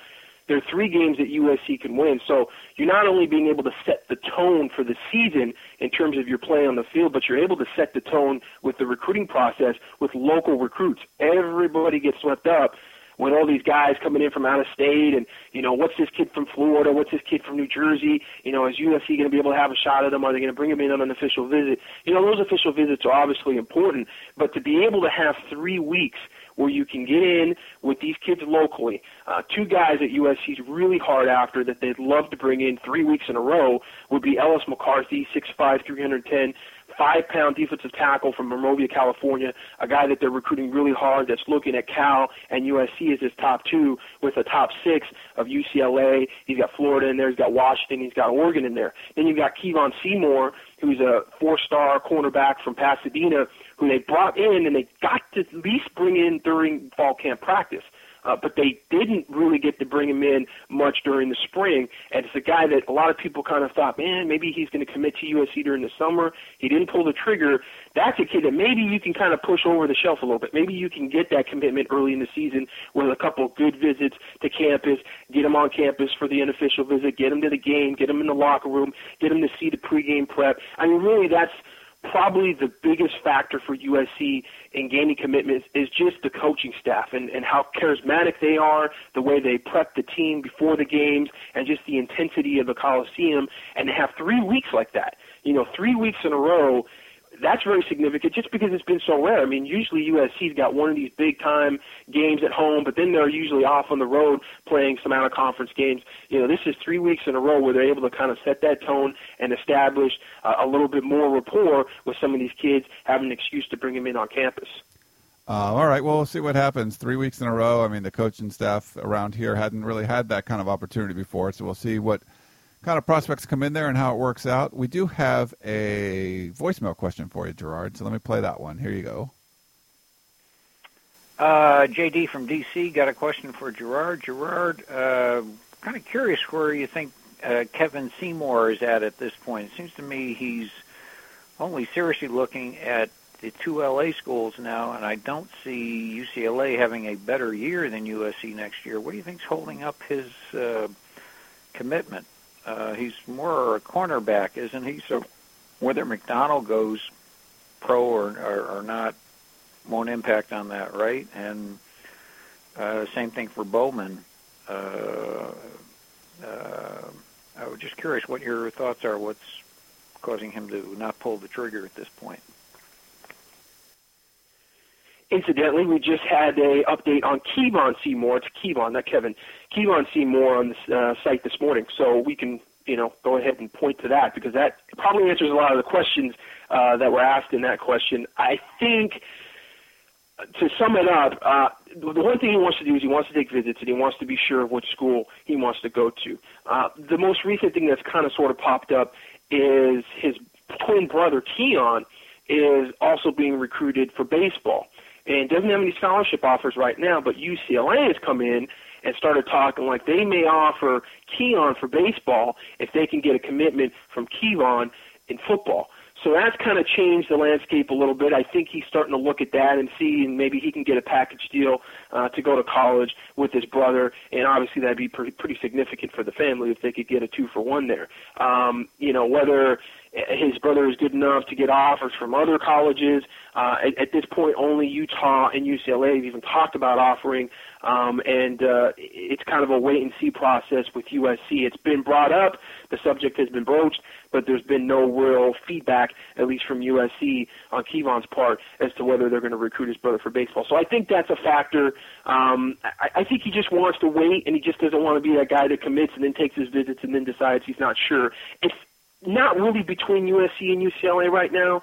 [SPEAKER 4] there are three games that USC can win. So you're not only being able to set the tone for the season in terms of your play on the field, but you're able to set the tone with the recruiting process with local recruits. Everybody gets swept up with all these guys coming in from out of state and you know what's this kid from Florida, what's this kid from New Jersey, you know is USC going to be able to have a shot at them? Are they going to bring them in on an official visit? You know those official visits are obviously important, but to be able to have three weeks where you can get in with these kids locally. Uh, two guys at USC's really hard after that they'd love to bring in three weeks in a row would be Ellis McCarthy, 6'5", 310, five pound defensive tackle from Monrovia, California, a guy that they're recruiting really hard that's looking at Cal and USC as his top two with a top six of UCLA. He's got Florida in there, he's got Washington, he's got Oregon in there. Then you've got Kevon Seymour, who's a four star cornerback from Pasadena, who they brought in and they got to at least bring in during fall camp practice uh, but they didn't really get to bring him in much during the spring. And it's a guy that a lot of people kind of thought, man, maybe he's going to commit to USC during the summer. He didn't pull the trigger. That's a kid that maybe you can kind of push over the shelf a little bit. Maybe you can get that commitment early in the season with a couple good visits to campus, get him on campus for the unofficial visit, get him to the game, get him in the locker room, get him to see the pregame prep. I mean, really, that's probably the biggest factor for USC in gaining commitments is just the coaching staff and, and how charismatic they are, the way they prep the team before the games, and just the intensity of the Coliseum. And to have three weeks like that, you know, three weeks in a row that's very significant just because it's been so rare. I mean, usually USC's got one of these big time games at home, but then they're usually off on the road playing some out of conference games. You know, this is three weeks in a row where they're able to kind of set that tone and establish uh, a little bit more rapport with some of these kids, having an excuse to bring them in on campus.
[SPEAKER 1] Uh, all right, well, we'll see what happens. Three weeks in a row. I mean, the coaching staff around here hadn't really had that kind of opportunity before, so we'll see what – kind of prospects come in there and how it works out. We do have a voicemail question for you, Gerard. So let me play that one. Here you go.
[SPEAKER 5] Uh, JD from DC got a question for Gerard. Gerard, uh, kind of curious where you think uh, Kevin Seymour is at at this point. It seems to me he's only seriously looking at the two LA schools now, and I don't see UCLA having a better year than USC next year. What do you think's holding up his uh, commitment? Uh, he's more a cornerback, isn't he? So whether McDonald goes pro or, or, or not won't impact on that, right? And uh, same thing for Bowman. Uh, uh, I was just curious what your thoughts are. What's causing him to not pull the trigger at this point?
[SPEAKER 4] Incidentally, we just had a update on Kevon Seymour. It's Kevon, not Kevin. Kevon Seymour on the uh, site this morning, so we can you know go ahead and point to that because that probably answers a lot of the questions uh, that were asked in that question. I think to sum it up, uh, the one thing he wants to do is he wants to take visits and he wants to be sure of which school he wants to go to. Uh, the most recent thing that's kind of sort of popped up is his twin brother Keon is also being recruited for baseball and doesn't have any scholarship offers right now, but UCLA has come in and started talking like they may offer Keon for baseball if they can get a commitment from Kevon in football. So that's kind of changed the landscape a little bit. I think he's starting to look at that and see, and maybe he can get a package deal uh, to go to college with his brother, and obviously that'd be pretty, pretty significant for the family if they could get a two for one there. Um, you know, whether his brother is good enough to get offers from other colleges. Uh, at, at this point, only Utah and UCLA have even talked about offering, um, and uh, it's kind of a wait and see process with USC. It's been brought up, the subject has been broached, but there's been no real feedback, at least from USC, on Kevon's part as to whether they're going to recruit his brother for baseball. So I think that's a factor. Um, I, I think he just wants to wait, and he just doesn't want to be that guy that commits and then takes his visits and then decides he's not sure. It's not really between USC and UCLA right now.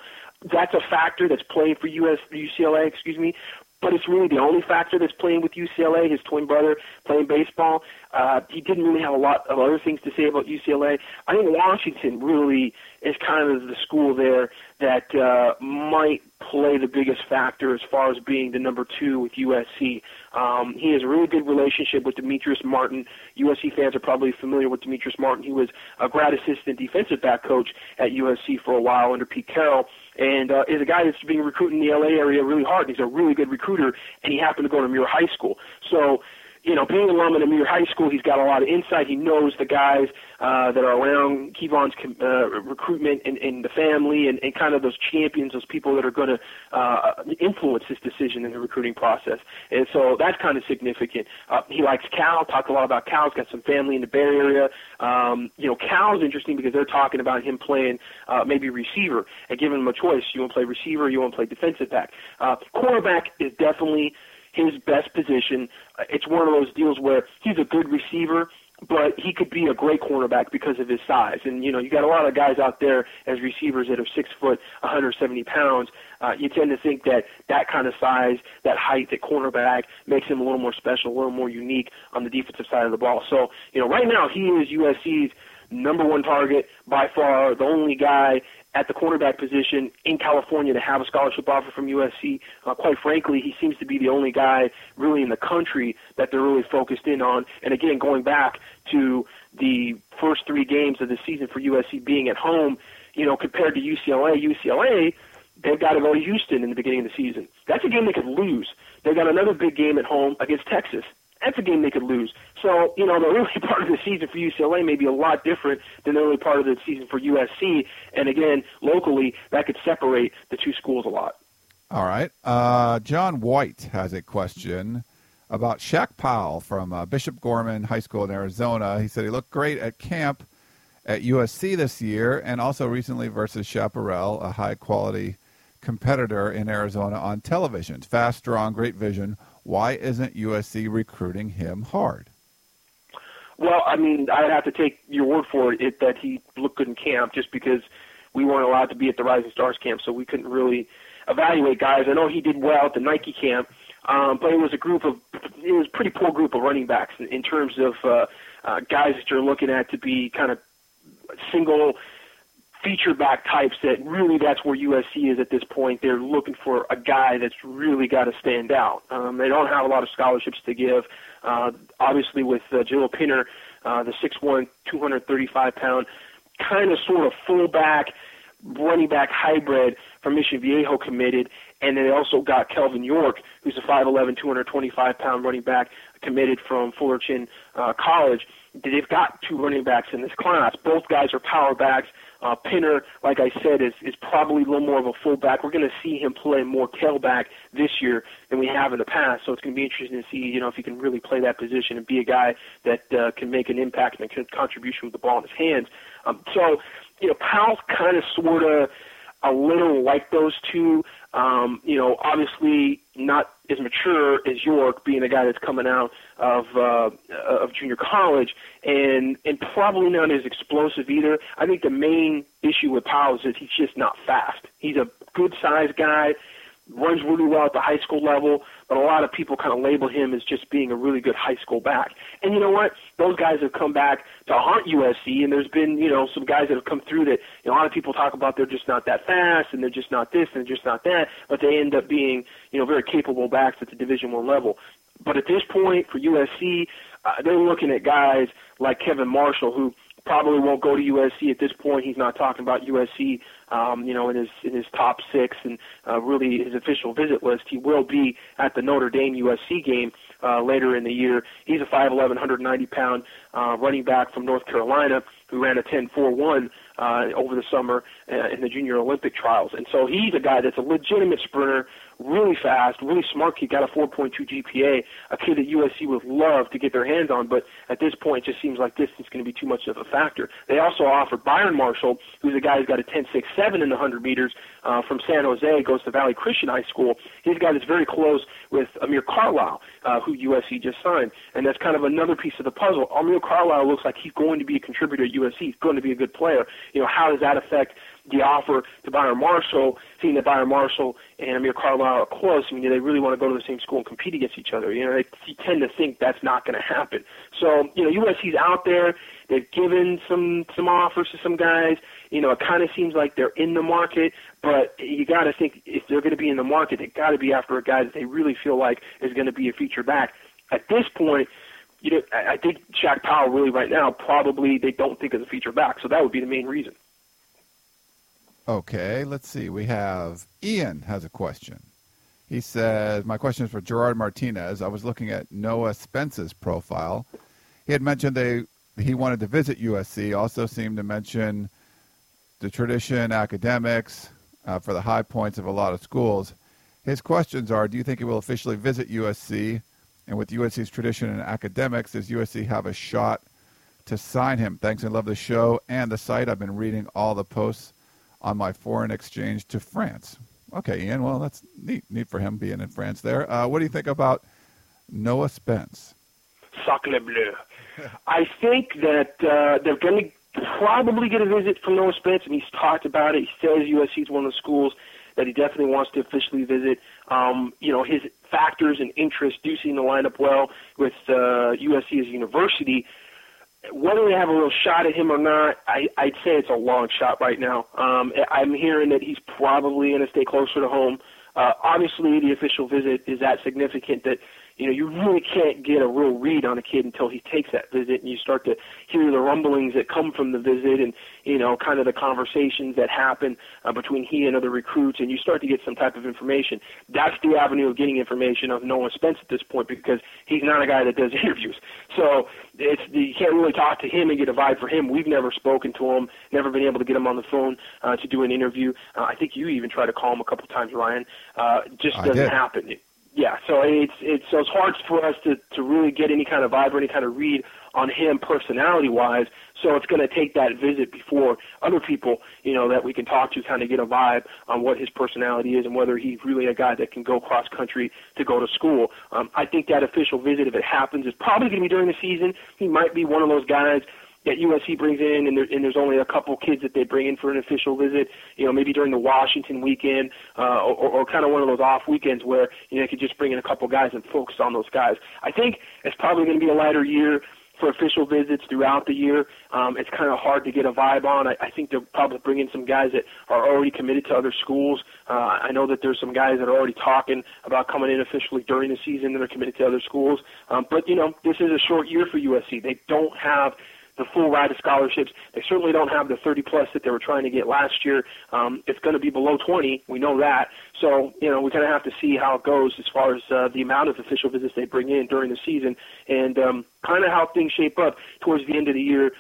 [SPEAKER 4] That's a factor that's playing for US UCLA, excuse me, but it's really the only factor that's playing with UCLA. His twin brother playing baseball. Uh, he didn't really have a lot of other things to say about UCLA. I think Washington really is kind of the school there that uh, might play the biggest factor as far as being the number two with USC. Um, he has a really good relationship with Demetrius Martin. USC fans are probably familiar with Demetrius Martin. He was a grad assistant defensive back coach at USC for a while under Pete Carroll, and uh, is a guy that's being recruited in the LA area really hard. He's a really good recruiter, and he happened to go to Muir High School. So you know, being an alum at Amir High School, he's got a lot of insight. He knows the guys uh, that are around Kevon's uh, recruitment and, and the family and, and kind of those champions, those people that are going to uh, influence his decision in the recruiting process. And so that's kind of significant. Uh, he likes Cal, talked a lot about Cal. He's got some family in the Bay Area. Um, you know, Cal's interesting because they're talking about him playing uh, maybe receiver and giving him a choice. You want to play receiver, you want to play defensive back. Uh, quarterback is definitely – his best position. It's one of those deals where he's a good receiver, but he could be a great cornerback because of his size. And you know, you got a lot of guys out there as receivers that are six foot, 170 pounds. Uh, you tend to think that that kind of size, that height, that cornerback makes him a little more special, a little more unique on the defensive side of the ball. So you know, right now he is USC's number one target by far, the only guy at the cornerback position in California to have a scholarship offer from USC. Uh, quite frankly, he seems to be the only guy really in the country that they're really focused in on. And again, going back to the first three games of the season for USC being at home, you know, compared to UCLA, UCLA, they've got to go to Houston in the beginning of the season. That's a game they could lose. They've got another big game at home against Texas that's a game they could lose. So, you know, the early part of the season for UCLA may be a lot different than the early part of the season for USC. And again, locally, that could separate the two schools a lot.
[SPEAKER 1] All right. Uh, John White has a question about Shaq Powell from uh, Bishop Gorman High School in Arizona. He said he looked great at camp at USC this year and also recently versus Chaparral, a high quality competitor in Arizona on television. Fast, strong, great vision. Why isn't USC recruiting him hard?
[SPEAKER 4] Well, I mean, I'd have to take your word for it that he looked good in camp just because we weren't allowed to be at the Rising Stars camp, so we couldn't really evaluate guys. I know he did well at the Nike camp, um, but it was a group of it was a pretty poor group of running backs in, in terms of uh, uh, guys that you're looking at to be kind of single feature back types that really that's where USC is at this point. They're looking for a guy that's really got to stand out. Um, they don't have a lot of scholarships to give. Uh, obviously, with uh, Jahleel Pinner, uh, the 6'1", 235 pound, kind of sort of fullback, running back hybrid from Mission Viejo committed, and then they also got Kelvin York, who's a 5'11", 225 pound running back committed from Fullerton uh, College. They've got two running backs in this class. Both guys are power backs. Uh, Pinner, like I said, is is probably a little more of a fullback. We're going to see him play more tailback this year than we have in the past. So it's going to be interesting to see, you know, if he can really play that position and be a guy that uh, can make an impact and a contribution with the ball in his hands. Um, so, you know, Powell's kind of sort of a little like those two. Um, you know, obviously not as mature as York, being a guy that's coming out of uh, of junior college, and and probably not as explosive either. I think the main issue with Powell is that he's just not fast. He's a good sized guy runs really well at the high school level, but a lot of people kind of label him as just being a really good high school back. And you know what? Those guys have come back to haunt USC, and there's been you know some guys that have come through that you know, a lot of people talk about they're just not that fast, and they're just not this, and they're just not that, but they end up being you know very capable backs at the Division One level. But at this point for USC, uh, they're looking at guys like Kevin Marshall, who probably won't go to USC at this point. He's not talking about USC, um, you know, in his in his top six and uh, really his official visit list. He will be at the Notre Dame USC game uh, later in the year. He's a 5'11", 190 pound uh, running back from North Carolina who ran a 10.41 uh, over the summer uh, in the Junior Olympic trials. And so he's a guy that's a legitimate sprinter, really fast, really smart kid, got a 4.2 GPA, a kid that USC would love to get their hands on, but at this point it just seems like distance is going to be too much of a factor. They also offered Byron Marshall, who's a guy who's got a 10.67 in the 100 meters uh, from San Jose, goes to Valley Christian High School. He's a guy that's very close with Amir Carlisle, uh, who USC just signed. And that's kind of another piece of the puzzle. Amir Carlisle looks like he's going to be a contributor at USC. He's going to be a good player. You know, how does that affect the offer to Byron Marshall, seeing that Byron Marshall and Amir Carlisle are close, I mean, do they really want to go to the same school and compete against each other? You know, they, tend to think that's not going to happen. So, you know, USC's out there. They've given some some offers to some guys. You know, it kind of seems like they're in the market, but you got to think if they're going to be in the market, they got to be after a guy that they really feel like is going to be a feature back. At this point, you know, I think Shaq Powell really right now probably they don't think of the feature back, so that would be the main reason.
[SPEAKER 1] Okay, let's see. We have Ian has a question. He says, "My question is for Gerard Martinez. I was looking at Noah Spence's profile. He had mentioned they he wanted to visit USC. Also seemed to mention the tradition, academics uh, for the high points of a lot of schools. His questions are: Do you think he will officially visit USC? And with USC's tradition and academics, does USC have a shot to sign him? Thanks. I love the show and the site. I've been reading all the posts on my foreign exchange to France. Okay, Ian. Well, that's neat. Neat for him being in France there. Uh, what do you think about Noah Spence?
[SPEAKER 4] Sacre bleu. I think that uh, they're going to probably get a visit from Noah Spence, and he's talked about it. He says USC is one of the schools that he definitely wants to officially visit. Um, you know, his factors and interests do seem to line up well with uh, USC as a university whether they have a real shot at him or not, I, I'd say it's a long shot right now. Um, I'm hearing that he's probably going to stay closer to home. Uh, obviously, the official visit is that significant that you know, you really can't get a real read on a kid until he takes that visit and you start to hear the rumblings that come from the visit and, you know, kind of the conversations that happen uh, between he and other recruits and you start to get some type of information. That's the avenue of getting information of Noah Spence at this point because he's not a guy that does interviews. So it's, you can't really talk to him and get a vibe for him. We've never spoken to him, never been able to get him on the phone uh, to do an interview. Uh, I think you even tried to call him a couple times, Ryan. Uh, just doesn't happen. It, yeah, so it's it's so it's hard for us to to really get any kind of vibe or any kind of read on him personality wise. So it's going to take that visit before other people, you know, that we can talk to, kind of get a vibe on what his personality is and whether he's really a guy that can go cross country to go to school. Um, I think that official visit, if it happens, is probably going to be during the season. He might be one of those guys that USC brings in, and, there, and there's only a couple kids that they bring in for an official visit. You know, maybe during the Washington weekend, uh, or, or kind of one of those off weekends where you know they could just bring in a couple guys and focus on those guys. I think it's probably going to be a lighter year for official visits throughout the year. Um, it's kind of hard to get a vibe on. I, I think they'll probably bring in some guys that are already committed to other schools. Uh, I know that there's some guys that are already talking about coming in officially during the season that are committed to other schools. Um, but you know, this is a short year for USC. They don't have the full ride of scholarships. They certainly don't have the 30 plus that they were trying to get last year. Um, it's going to be below 20. We know that. So, you know, we kind of have to see how it goes as far as uh, the amount of official visits they bring in during the season and um, kind of how things shape up towards the end of the year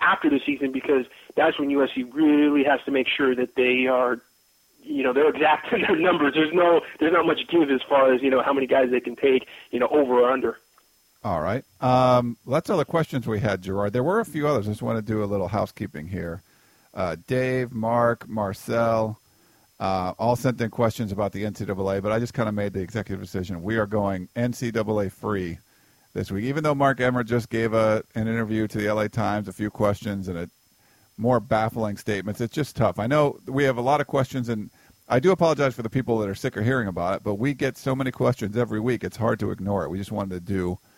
[SPEAKER 4] after the season because that's when USC really has to make sure that they are you know they're exact in their numbers. There's no there's not much give as far as you know how many guys they can take you know over or under.
[SPEAKER 1] All right. Um, that's all the questions we had, Gerard. There were a few others. I just want to do a little housekeeping here. Uh, Dave, Mark, Marcel, uh, all sent in questions about the NCAA, but I just kind of made the executive decision. We are going NCAA free this week, even though Mark Emmert just gave a, an interview to the LA Times, a few questions, and a more baffling statements. It's just tough. I know we have a lot of questions, and I do apologize for the people that are sick of hearing about it, but we get so many questions every week, it's hard to ignore it. We just wanted to do –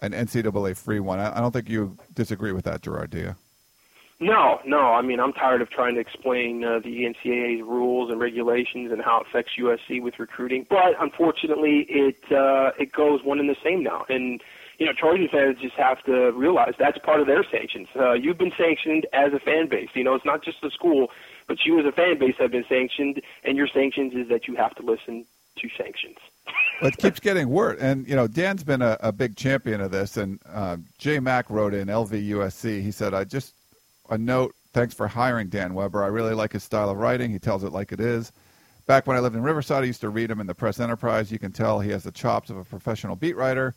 [SPEAKER 1] an NCAA free one. I, don't think you disagree with that, Gerard, do you?
[SPEAKER 4] No, no. I mean, I'm tired of trying to explain uh, the NCAA's rules and regulations and how it affects USC with recruiting. But unfortunately, it uh, it goes one and the same now. And you know, Trojan fans just have to realize that's part of their sanctions. Uh, you've been sanctioned as a fan base. You know, it's not just the school, but you as a fan base have been sanctioned, and your sanctions is that you have to listen to sanctions
[SPEAKER 1] it keeps getting worse. And, you know, Dan's been a, a big champion of this. And uh, Jay Mack wrote in LVUSC, he said, I just, a note, thanks for hiring Dan Weber. I really like his style of writing. He tells it like it is. Back when I lived in Riverside, I used to read him in the Press Enterprise. You can tell he has the chops of a professional beat writer,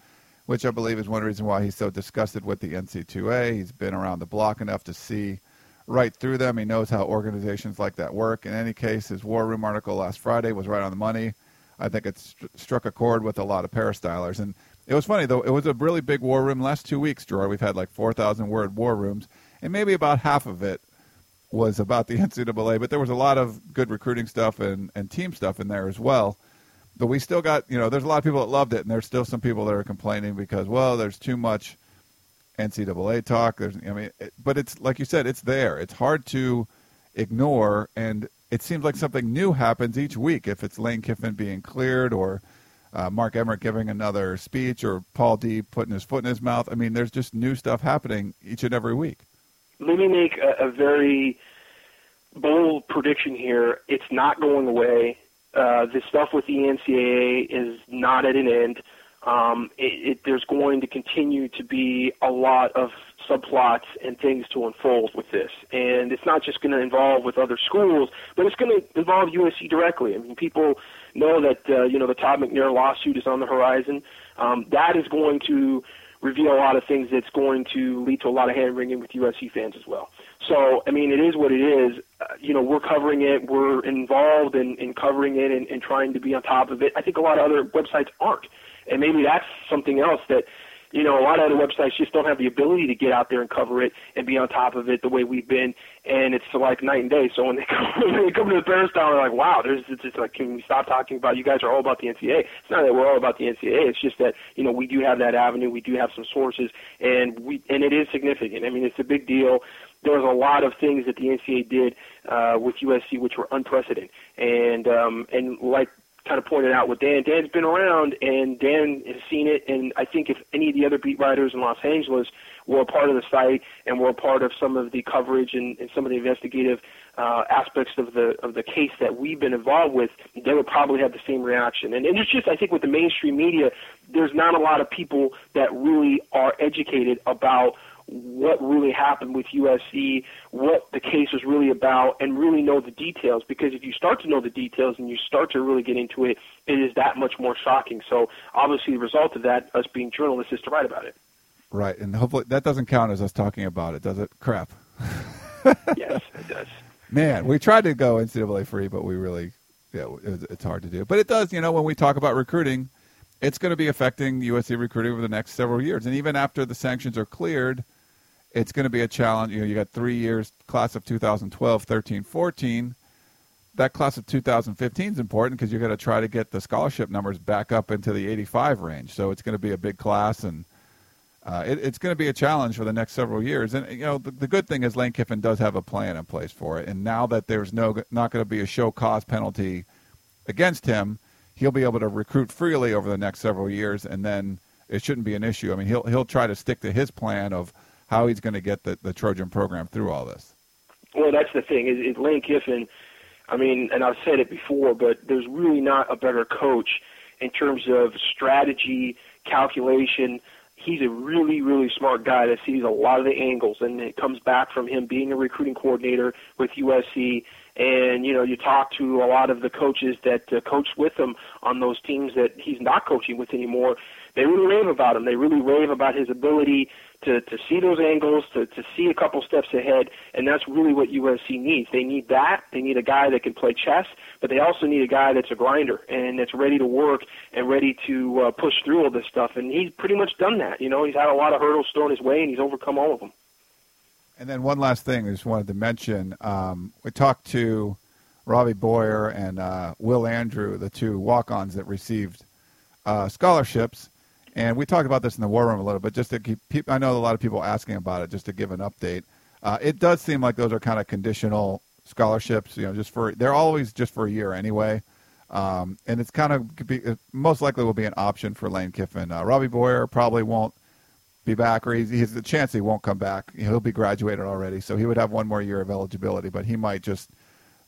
[SPEAKER 1] which I believe is one reason why he's so disgusted with the NC2A. He's been around the block enough to see right through them. He knows how organizations like that work. In any case, his War Room article last Friday was right on the money. I think it st- struck a chord with a lot of peristylers. And it was funny, though. It was a really big war room last two weeks, Gerard. We've had like 4,000 word war rooms, and maybe about half of it was about the NCAA, but there was a lot of good recruiting stuff and, and team stuff in there as well. But we still got, you know, there's a lot of people that loved it, and there's still some people that are complaining because, well, there's too much NCAA talk. There's, I mean, it, but it's like you said, it's there. It's hard to ignore, and it seems like something new happens each week. If it's Lane Kiffin being cleared, or uh, Mark Emmert giving another speech, or Paul Dee putting his foot in his mouth. I mean, there's just new stuff happening each and every week.
[SPEAKER 4] Let me make a, a very bold prediction here. It's not going away. Uh, the stuff with the NCAA is not at an end um, it, it, there's going to continue to be a lot of subplots and things to unfold with this. And it's not just going to involve with other schools, but it's going to involve USC directly. I mean, people know that, uh, you know, the Todd McNair lawsuit is on the horizon. Um, that is going to reveal a lot of things that's going to lead to a lot of hand wringing with USC fans as well. So, I mean, it is what it is. Uh, you know, we're covering it. We're involved in, in covering it and, and trying to be on top of it. I think a lot of other websites aren't. And maybe that's something else that, you know, a lot of other websites just don't have the ability to get out there and cover it and be on top of it the way we've been. And it's like night and day. So when they come, when they come to the Peristyle, they're like, wow, there's it's just like, can we stop talking about? You guys are all about the NCAA. It's not that we're all about the NCAA. It's just that you know we do have that avenue. We do have some sources, and we and it is significant. I mean, it's a big deal there was a lot of things that the NCAA did uh, with USC which were unprecedented. And um, and like kind of pointed out with Dan. Dan's been around, and Dan has seen it. And I think if any of the other beat writers in Los Angeles were a part of the site and were a part of some of the coverage and, and some of the investigative uh, aspects of the of the case that we've been involved with, they would probably have the same reaction. And, and it's just, I think, with the mainstream media, there's not a lot of people that really are educated about what really happened with USC, what the case was really about, and really know the details. Because if you start to know the details and you start to really get into it, it is that much more shocking. So obviously, the result of that, us being journalists, is to write about it.
[SPEAKER 1] Right, and hopefully that doesn't count as us talking about it, does it? Crap.
[SPEAKER 4] yes, it does.
[SPEAKER 1] Man, we tried to go NCAA free, but we really, yeah, it's hard to do. But it does, you know, when we talk about recruiting, it's going to be affecting USC recruiting over the next several years. And even after the sanctions are cleared, it's going to be a challenge. You know, you got three years, class of 2012, 13, 14. That class of 2015 is important because you're going to try to get the scholarship numbers back up into the 85 range. So it's going to be a big class, and uh, it, it's going to be a challenge for the next several years. And you know, the, the, good thing is Lane Kiffin does have a plan in place for it. And now that there's no not going to be a show cause penalty against him, he'll be able to recruit freely over the next several years, and then it shouldn't be an issue. I mean, he'll he'll try to stick to his plan of how he's going to get the, the Trojan program through all this.
[SPEAKER 4] Well, that's the thing. Is, is Lane Kiffin? I mean, and I've said it before, but there's really not a better coach in terms of strategy, calculation. He's a really, really smart guy that sees a lot of the angles, and it comes back from him being a recruiting coordinator with USC. And you know, you talk to a lot of the coaches that uh, coach with him on those teams that he's not coaching with anymore. They really rave about him. They really rave about his ability to, to see those angles, to, to see a couple steps ahead, and that's really what USC needs. They need that. They need a guy that can play chess, but they also need a guy that's a grinder and that's ready to work and ready to uh, push through all this stuff. And he's pretty much done that. You know, he's had a lot of hurdles thrown his way, and he's overcome all of them.
[SPEAKER 1] And then one last thing I just wanted to mention. Um, we talked to Robbie Boyer and uh, Will Andrew, the two walk-ons that received uh, scholarships and we talked about this in the war room a little bit, just to keep. I know a lot of people asking about it, just to give an update. Uh, it does seem like those are kind of conditional scholarships. You know, just for they're always just for a year anyway, um, and it's kind of be, most likely will be an option for Lane Kiffin. Uh, Robbie Boyer probably won't be back, or he's, he's the chance he won't come back. He'll be graduated already, so he would have one more year of eligibility, but he might just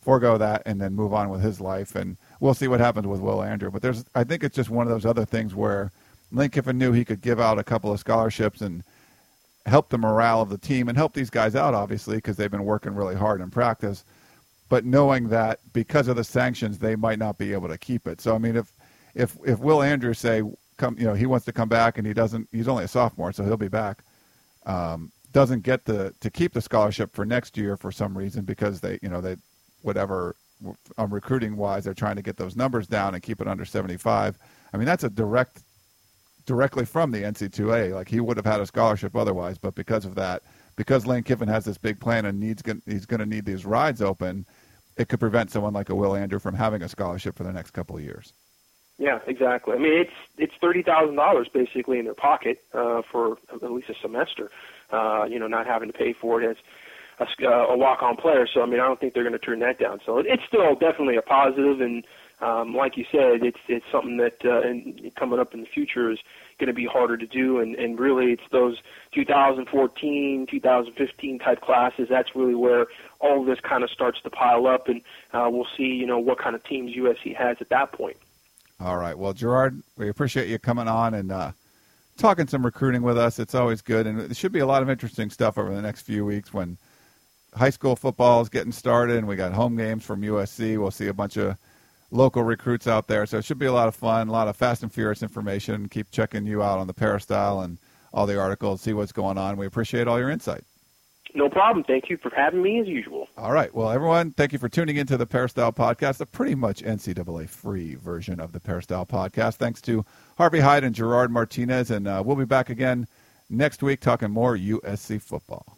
[SPEAKER 1] forego that and then move on with his life. And we'll see what happens with Will Andrew. But there's, I think it's just one of those other things where Lane Kiffin knew he could give out a couple of scholarships and help the morale of the team and help these guys out, obviously, because they've been working really hard in practice. But knowing that because of the sanctions, they might not be able to keep it. So I mean, if if if Will Andrews say come, you know, he wants to come back and he doesn't, he's only a sophomore, so he'll be back. Um, doesn't get the to keep the scholarship for next year for some reason because they, you know, they whatever um, recruiting wise, they're trying to get those numbers down and keep it under 75. I mean, that's a direct directly from the NC2A. Like he would have had a scholarship otherwise, but because of that, because Lane Kiffin has this big plan and needs he's going to need these rides open, it could prevent someone like a Will Andrew from having a scholarship for the next couple of years.
[SPEAKER 4] Yeah, exactly. I mean, it's it's thirty thousand dollars basically in their pocket uh, for at least a semester. Uh, you know, not having to pay for it as a, a walk-on player. So I mean, I don't think they're going to turn that down. So it, it's still definitely a positive, and um, like you said, it's it's something that uh, and coming up in the future is going to be harder to do. And and really, it's those 2014, 2015 type classes. That's really where all this kind of starts to pile up, and uh, we'll see, you know, what kind of teams USC has at that point.
[SPEAKER 1] All right. Well, Gerard, we appreciate you coming on and uh, talking some recruiting with us. It's always good, and there should be a lot of interesting stuff over the next few weeks when high school football is getting started, and we got home games from USC. We'll see a bunch of local recruits out there, so it should be a lot of fun, a lot of fast and furious information. Keep checking you out on the Peristyle and all the articles, see what's going on. We appreciate all your insight.
[SPEAKER 4] No problem. Thank you for having me as usual.
[SPEAKER 1] All right. Well, everyone, thank you for tuning into the Peristyle Podcast, a pretty much NCAA free version of the Peristyle Podcast. Thanks to Harvey Hyde and Gerard Martinez. And uh, we'll be back again next week talking more USC football.